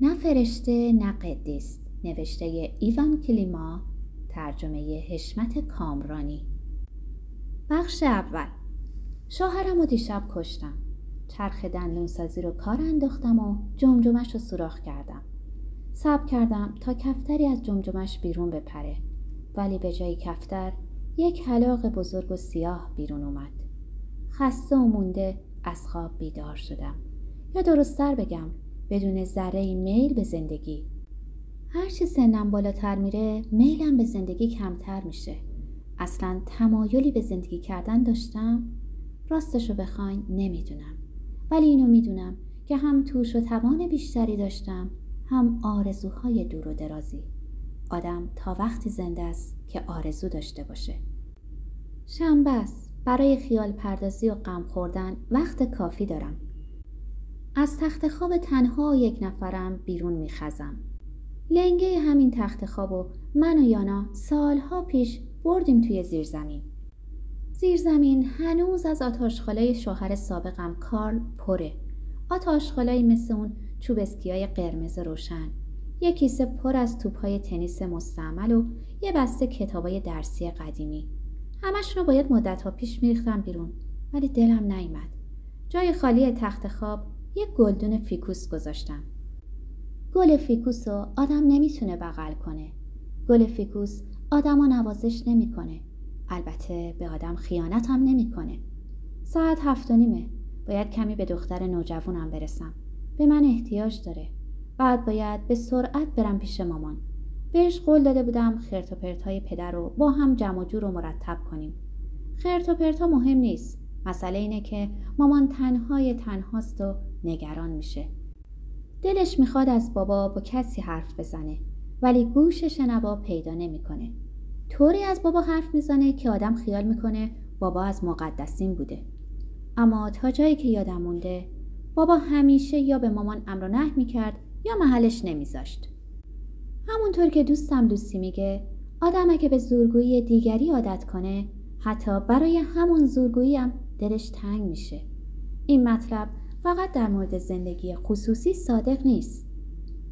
نه فرشته نه قدیس. نوشته ایوان کلیما ترجمه حشمت کامرانی. بخش اول. شوهرم و دیشب کشتم. چرخ دندونسازی رو کار انداختم و جمجمش رو سوراخ کردم. سب کردم تا کفتری از جمجمش بیرون بپره. ولی به جای کفتر یک حلاق بزرگ و سیاه بیرون اومد. خسته و مونده از خواب بیدار شدم. یا درستتر بگم بدون ذره میل به زندگی. هرچی سنم بالاتر میره میلم به زندگی کمتر میشه. اصلا تمایلی به زندگی کردن داشتم راستشو بخواین نمی‌دونم. ولی اینو می‌دونم که هم توش و توان بیشتری داشتم هم آرزوهای دور و درازی. آدم تا وقتی زنده است که آرزو داشته باشه. شنبه است. برای خیال پردازی و غم خوردن وقت کافی دارم. از تخت خواب تنها یک نفرم بیرون میخزم. لنگه همین تخت خواب و من و یانا سالها پیش بردیم توی زیرزمین. زیرزمین هنوز از آتاشخاله شوهر سابقم کارل پره. آتاشخالایی مثل اون چوب اسکیای قرمز روشن. یه کیسه پر از توپهای تنیس مستعمل و یه بسته کتابای درسی قدیمی. همشون رو باید مدتها پیش میریختم بیرون ولی دلم نیامد جای خالی تخت خواب یک گلدون فیکوس گذاشتم. گل فیکوس رو آدم نمی‌تونه بغل کنه. گل فیکوس آدم رو نوازش نمی‌کنه. البته به آدم خیانت هم نمی‌کنه. ساعت هفت و نیمه. باید کمی به دختر نوجوانم برسم. به من احتیاج داره. بعد باید به سرعت برم پیش مامان. بهش قول داده بودم خرت و پرت های پدر رو با هم جمع و جور و مرتب کنیم. خرت و پرت مهم نیست. مسئله اینه که مامان تنهای تنهاست و نگران میشه. دلش می‌خواد از بابا با کسی حرف بزنه ولی گوش شنوا پیدا نمی‌کنه. طوری از بابا حرف می‌زنه که آدم خیال می‌کنه بابا از مقدسین بوده. اما تا جایی که یادم مونده بابا همیشه یا به مامان امر و نه می‌کرد یا محلش نمیذاشت. همونطور که دوستم دوستی میگه آدم اگه به زورگویی دیگری عادت کنه حتی برای همون زورگویی هم دلش تنگ میشه. این مطلب فقط در مورد زندگی خصوصی صادق نیست.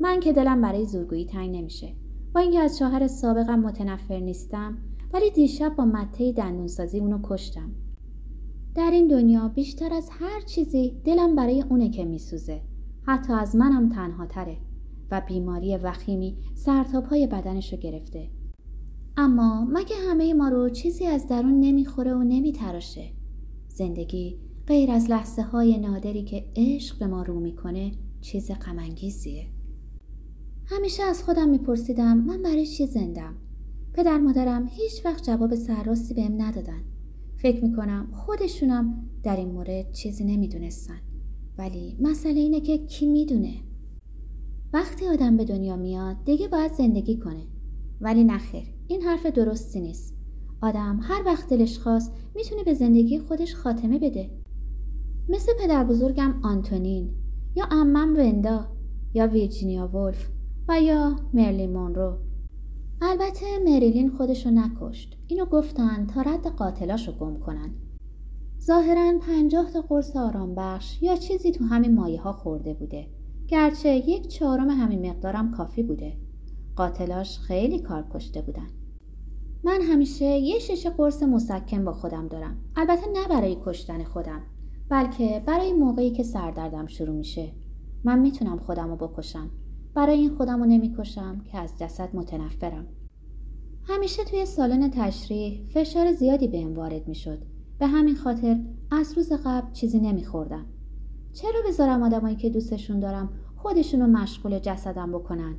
من که دلم برای زورگویی تنگ نمیشه. با اینکه از شوهر سابقم متنفر نیستم ولی دیشب با مته دندونسازی اونو کشتم. در این دنیا بیشتر از هر چیزی دلم برای اونه که میسوزه. حتی از منم تنها تره و بیماری وخیمی سرتاب های بدنش رو گرفته. اما مگه همه ما رو چیزی از درون نمی‌خوره و نمیتراشه؟ زندگی غیر از لحظه های نادری که عشق به ما رو می‌کنه چیز غمانگیزیه. همیشه از خودم میپرسیدم من برای چی زندم؟ پدر مادرم هیچ وقت جواب سرراستی بهم ندادن. فکر می‌کنم خودشونم در این مورد چیزی نمی‌دونستن. ولی مسئله اینه که کی می‌دونه؟ وقتی آدم به دنیا میاد دیگه باید زندگی کنه. ولی نخیر این حرف درستی نیست. آدم هر وقت دلش خواست می‌تونه به زندگی خودش خاتمه بده. مثل پدر بزرگم آنتونین یا امم وندا یا ویرجینیا ولف و یا مرلی مونرو. البته مریلین خودشو نکشت. اینو گفتن تا رد قاتلاشو گم کنن. ظاهرا پنجاه تا قرص آرام بخش یا چیزی تو همین مایه ها خورده بوده. گرچه یک چهارم همین مقدارم کافی بوده. قاتلاش خیلی کار کشته بودن. من همیشه یه شش قرص مسکن با خودم دارم. البته نه برای کشتن خودم. بلکه برای موقعی که سردردم شروع میشه. من می‌تونم خودم رو بکشم. برای این خودم رو نمی‌کشم که از جسد متنفرم. همیشه توی سالن تشریح فشار زیادی بهم وارد می‌شد. به همین خاطر از روز قبل چیزی نمیخوردم. چرا بذارم آدمایی که دوستشون دارم خودشونو مشغول جسدم بکنن؟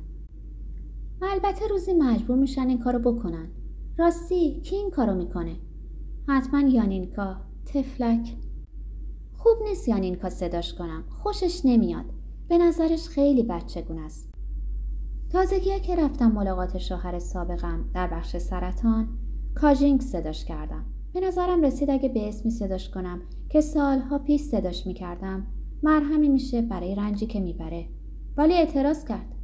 البته روزی مجبور میشن این کارو بکنن. راستی کی این کارو می‌کنه؟ حتما یانینکا. تفلک. خوب نیست یانینکا صداش کنم. خوشش نمیاد. به نظرش خیلی بچگون است. تازگی که رفتم ملاقات شوهر سابقم در بخش سرطان کاژینگ صداش کردم. به نظرم رسید اگه به اسمی صداش کنم که سالها پیش صداش می‌کردم مرهمی میشه برای رنجی که می‌بره. ولی اعتراض کرد.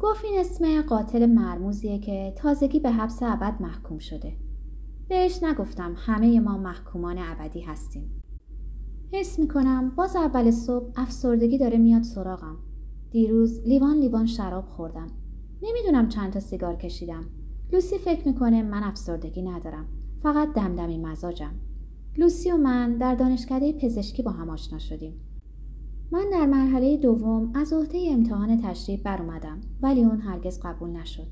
گفت این اسم قاتل مرموزیه که تازگی به حبس ابد محکوم شده. بهش نگفتم همه ما محکومان ابدی هستیم. حس می‌کنم باز اول صبح افسردگی داره میاد سراغم. دیروز لیوان لیوان شراب خوردم. نمی‌دونم چند تا سیگار کشیدم. لوسی فکر می‌کنه من افسردگی ندارم. فقط دمدمی مزاجم. لوسی و من در دانشکده پزشکی با هم آشنا شدیم. من در مرحله دوم از عهده امتحان تشریف اومدم ولی اون هرگز قبول نشد.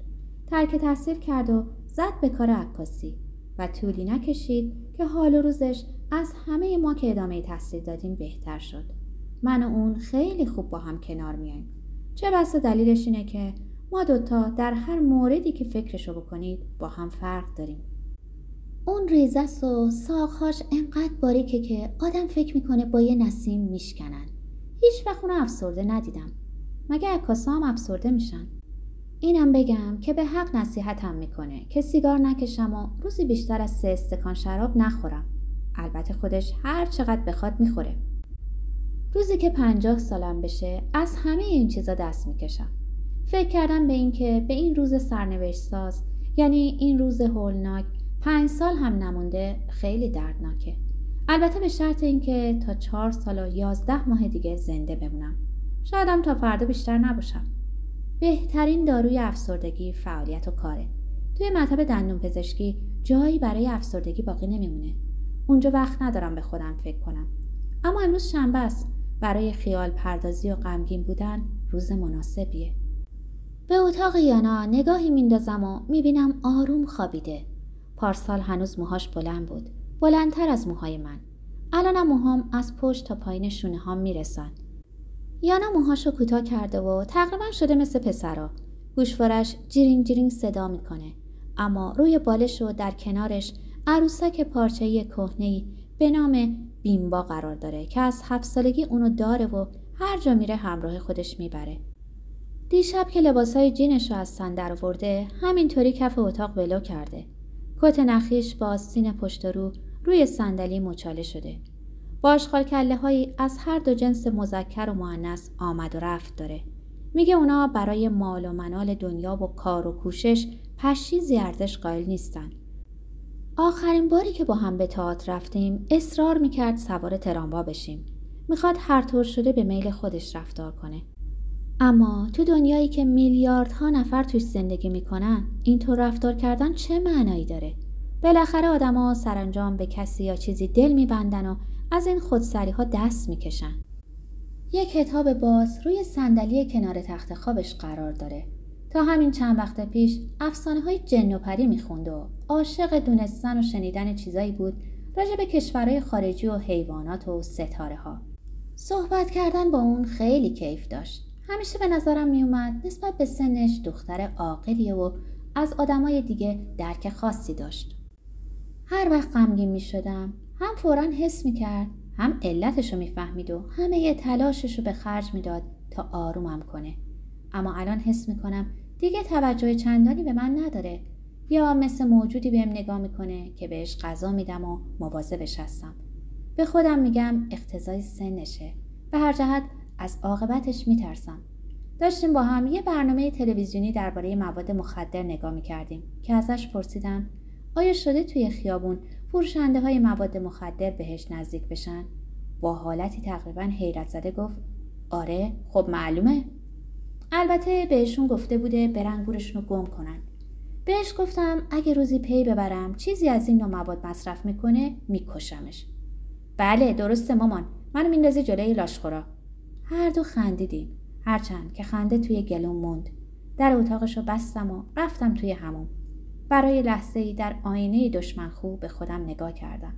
ترک تحصیل کرد و زد به کار عکاسی. و طولی نکشید که حال و روزش از همه ما که ادامه تحصیل دادیم بهتر شد. من و اون خیلی خوب با هم کنار میایم. چه بسا دلیلش اینه که ما دوتا در هر موردی که فکرشو بکنید با هم فرق داریم. اون ریزس و ساقهاش انقدر باریکه که آدم فکر می‌کنه با یه نسیم میشکنن. هیچ وقت اونو افسرده ندیدم. مگه عکاسا هم افسرده میشن؟ اینم بگم که به حق نصیحتم می‌کنه که سیگار نکشم و روزی بیشتر از سه استکان شراب نخورم. البته خودش هر چقدر بخواد می‌خوره. روزی که پنجاه سالم بشه از همه این چیزا دست می‌کشم. فکر کردم به اینکه به این روز سرنوشت ساز یعنی این روز هولناک پنج سال هم نمونده خیلی دردناکه. البته به شرط اینکه تا چهار سال و یازده ماه دیگه زنده بمونم. شایدم تا فردا بیشتر نباشم. بهترین داروی افسردگی فعالیت و کاره. توی مطب دندون پزشکی جایی برای افسردگی باقی نمیمونه. اونجا وقت ندارم به خودم فکر کنم. اما امروز شنبه است. برای خیال پردازی و غمگین بودن روز مناسبیه. به اتاق یانا نگاهی میندازم و می‌بینم آروم خوابیده. پارسال هنوز موهاش بلند بود. بلندتر از موهای من. الانم موهام از پشت تا پایین شونه ها می‌رسن. یانا موهاشو کوتاه کرده و تقریبا شده مثل پسرا. گوشوارش جیرینگ جیرینگ صدا می‌کنه. اما روی بالش و در کنارش عروسک پارچه‌ای کهنه‌ای به نام بیمبا قرار داره که از هفت سالگی اونو داره و هر جا میره همراه خودش می‌بره. دیشب که لباسای جینش رو از سن در آورده همینطوری کف اتاق ولو کرده. کت نخیش با آستین پشت رو روی صندلی مچاله شده. باشخال کله هایی از هر دو جنس مذکر و معنس آمد و رفت داره. میگه اونا برای مال و منال دنیا و کار و کوشش پشیزی ارزش قائل نیستن. آخرین باری که با هم به تئاتر رفتیم اصرار می‌کرد سوار تراموا بشیم. می‌خواد هر طور شده به میل خودش رفتار کنه. اما تو دنیایی که میلیاردها نفر توش زندگی می‌کنن اینطور رفتار کردن چه معنایی داره؟ بالاخره آدما سرانجام به کسی یا چیزی دل میبندن و از این خودسری ها دست می‌کشن یک کتاب باز روی صندلی کنار تخت خوابش قرار داره تا همین چند وقت پیش افسانه های جن و پری می‌خوند و عاشق دونستن و شنیدن چیزایی بود راجع به کشورهای خارجی و حیوانات و ستاره ها. صحبت کردن با اون خیلی کیف داشت. همیشه به نظرم میومد نسبت به سنش دختر عاقلیه و از آدمای دیگه درک خاصی داشت. هر وقت غمگین می شدم هم فورا حس می کرد هم علتش رو می‌فهمید و همه تلاشش رو به خرج می‌داد تا آرومم کنه. اما الان حس می‌کنم دیگه توجه چندانی به من نداره. یا مثل موجودی بهم نگاه می‌کنه که بهش غذا میدم و مواظبش هستم. به خودم میگم اقتضای سنشه. به هر جهت از عاقبتش میترسم. داشتیم با هم یه برنامه تلویزیونی درباره مواد مخدر نگاه می‌کردیم که ازش پرسیدم آیا شده توی خیابون فروشنده های مواد مخدر بهش نزدیک بشن؟ با حالتی تقریبا حیرت زده گفت آره خب معلومه. البته بهشون گفته بوده برن گورشون رو گم کنن. بهش گفتم اگه روزی پی ببرم چیزی از این نوع مواد مصرف می‌کنه میکشمش. بله درسته مامان. منو میندازی جلوی لاشخورا. هر دو خندیدیم. هرچند که خنده توی گلوم موند. در اتاقش رو بستم و رفتم توی همون برای لحظه ای در آینه دشمنخو به خودم نگاه کردم.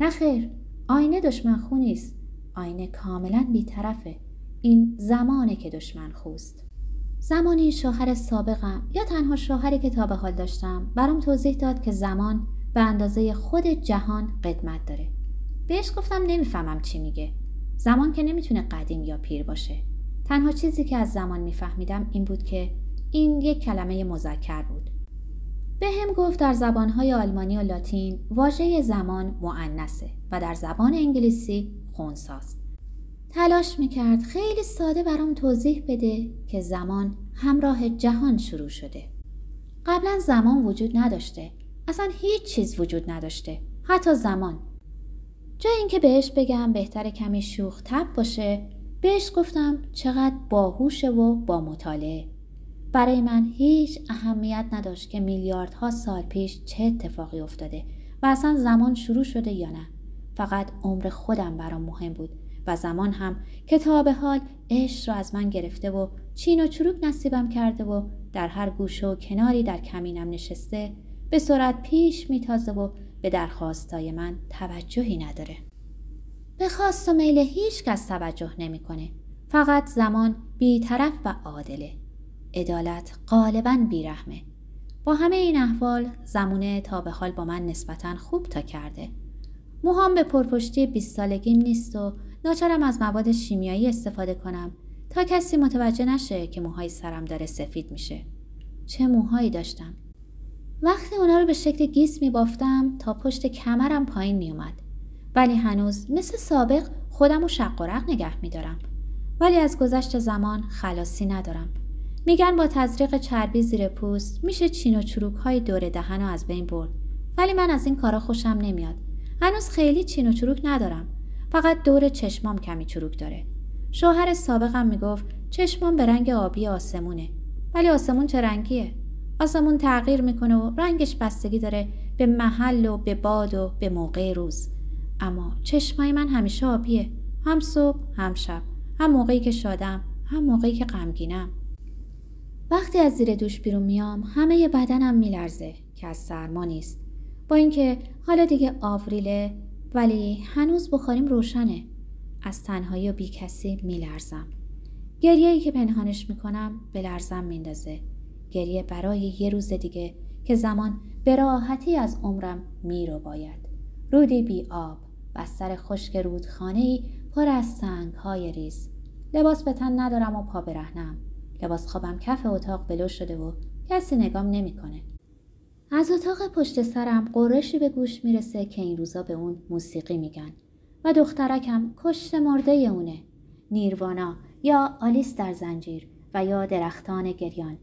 نه خیر آینه دشمنخو نیست. آینه کاملا بیطرفه. این زمانه که دشمن خوست زمانی شوهر سابقم یا تنها شوهری که تا به حال داشتم برام توضیح داد که زمان به اندازه خود جهان قدمت داره. بهش گفتم نمی‌فهمم چی میگه. زمان که نمی‌تونه قدیم یا پیر باشه. تنها چیزی که از زمان میفهمیدم این بود که این یک کلمه مذکر بود. به هم گفت در زبانهای آلمانی و لاتین واژه زمان معنسه و در زبان انگلیسی خونساست تلاش می‌کرد خیلی ساده برام توضیح بده که زمان همراه جهان شروع شده. قبلا زمان وجود نداشته. اصلا هیچ چیز وجود نداشته. حتی زمان. جای اینکه بهش بگم بهتر کمی شوخ تب باشه بهش گفتم چقدر باهوشه و با مطالعه برای من هیچ اهمیت نداشت که میلیاردها سال پیش چه اتفاقی افتاده و اصلا زمان شروع شده یا نه. فقط عمر خودم برام مهم بود و زمان هم که تا به حال عشق را از من گرفته و چین و چروک نصیبم کرده و در هر گوشه و کناری در کمینم نشسته به سرعت پیش میتازه و به درخواستای من توجهی نداره. به خواست و میل هیچ کس توجه نمی‌کنه. فقط زمان بیطرف و عادله. عدالت غالبا بیرحمه با همه این احوال زمونه تا به حال با من نسبتا خوب تا کرده موهام به پرپشتی 20 سالگیم نیست و ناچارم از مواد شیمیایی استفاده کنم تا کسی متوجه نشه که موهای سرم داره سفید میشه چه موهایی داشتم وقتی اونا رو به شکل گیس می بافتم تا پشت کمرم پایین می. ولی هنوز مثل سابق خودم رو شق و رق نگه می دارم. ولی از گذشت زمان خلاصی ندارم. میگن با تزریق چربی زیر پوست میشه چین و چروک های دور دهن رو از بین برد. ولی من از این کارا خوشم نمیاد. هنوز خیلی چین و چروک ندارم. فقط دور چشمام کمی چروک داره. شوهر سابقم می‌گفت چشمام به رنگ آبی آسمونه. ولی آسمون چه رنگیه؟ آسمون تغییر می‌کنه و رنگش بستگی داره به محل و به باد و به موقع روز اما چشمای من همیشه آبیه هم صبح هم شب هم موقعی که شادم هم موقعی که غمگینم وقتی از زیر دوش بیرون میام همه بدنم میلرزه که از سرما نیست. با اینکه حالا دیگه آوریله ولی هنوز بخاریم روشنه. از تنهایی و بیکسی میلرزم. گریه‌ای که پنهانش می‌کنم به لرزم میندازه. گریه برای یه روز دیگه که زمان به راحتی از عمرم میرو باید رودی بی آب بستر خشک رودخانه ای پر از سنگ های ریز. لباس به تن ندارم و پا برهنم. لباس خوابم کف اتاق بلو شده و کسی نگام نمی‌کنه. از اتاق پشت سرم قرشی به گوش می‌رسه که این روزا به اون موسیقی میگن و دخترکم کشت مرده اونه نیروانا یا آلیس در زنجیر و یا درختان گریان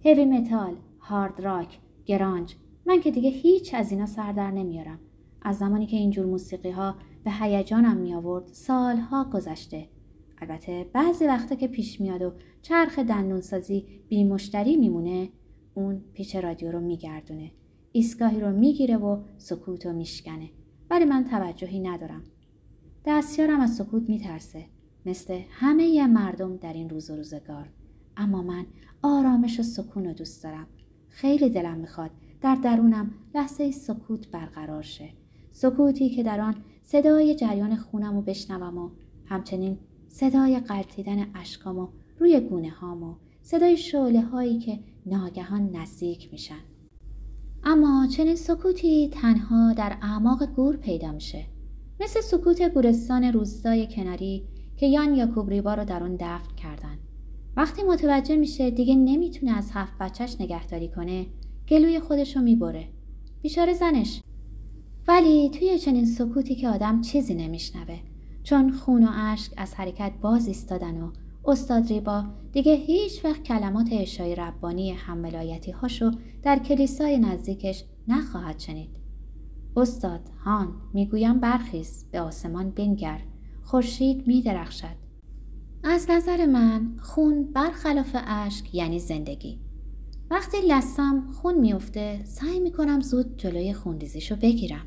هیوی متال، هارد راک، گرانج من که دیگه هیچ از اینا سر در نمیارم. از زمانی که اینجور موسیقی ها به هیجانم می آورد سالها گذشته. البته بعضی وقتا که پیش میاد و چرخ دندونسازی بی مشتری میمونه اون پیش رادیو رو میگردونه. ایستگاهی رو می‌گیره و سکوت رو میشکنه. ولی من توجهی ندارم. دستیارم از سکوت میترسه. مثل همه مردم در این روز و روزگار. اما من آرامش و سکون رو دوست دارم خیلی دلم می‌خواد در درونم لحظه سکوت برقرار شه سکوتی که در آن صدای جریان خونم رو بشنوم و همچنین صدای قلتیدن اشکام و روی گونه هام و صدای شعله هایی که ناگهان نزدیک میشن. اما چنین سکوتی تنها در اعماق گور پیدا میشه. مثل سکوت گورستان روستای کناری که یان یا کوبریبا رو در اون دفن کردن. وقتی متوجه میشه دیگه نمی‌تونه از هفت بچهش نگهداری کنه گلوی خودشو می‌بره. بیچاره زنش. ولی توی چنین سکوتی که آدم چیزی نمیشنوه. چون خون و اشک از حرکت باز ایستادن و استاد ریبا دیگه هیچ وقت کلمات اشای ربانی همولایتی هاشو در کلیسای نزدیکش نخواهد شنید. استاد هان می‌گویم برخیز به آسمان بنگر خورشید میدرخشد. از نظر من خون برخلاف اشک یعنی زندگی. وقتی لسم خون میفته سعی می‌کنم زود جلوی خونریزیشو بگیرم.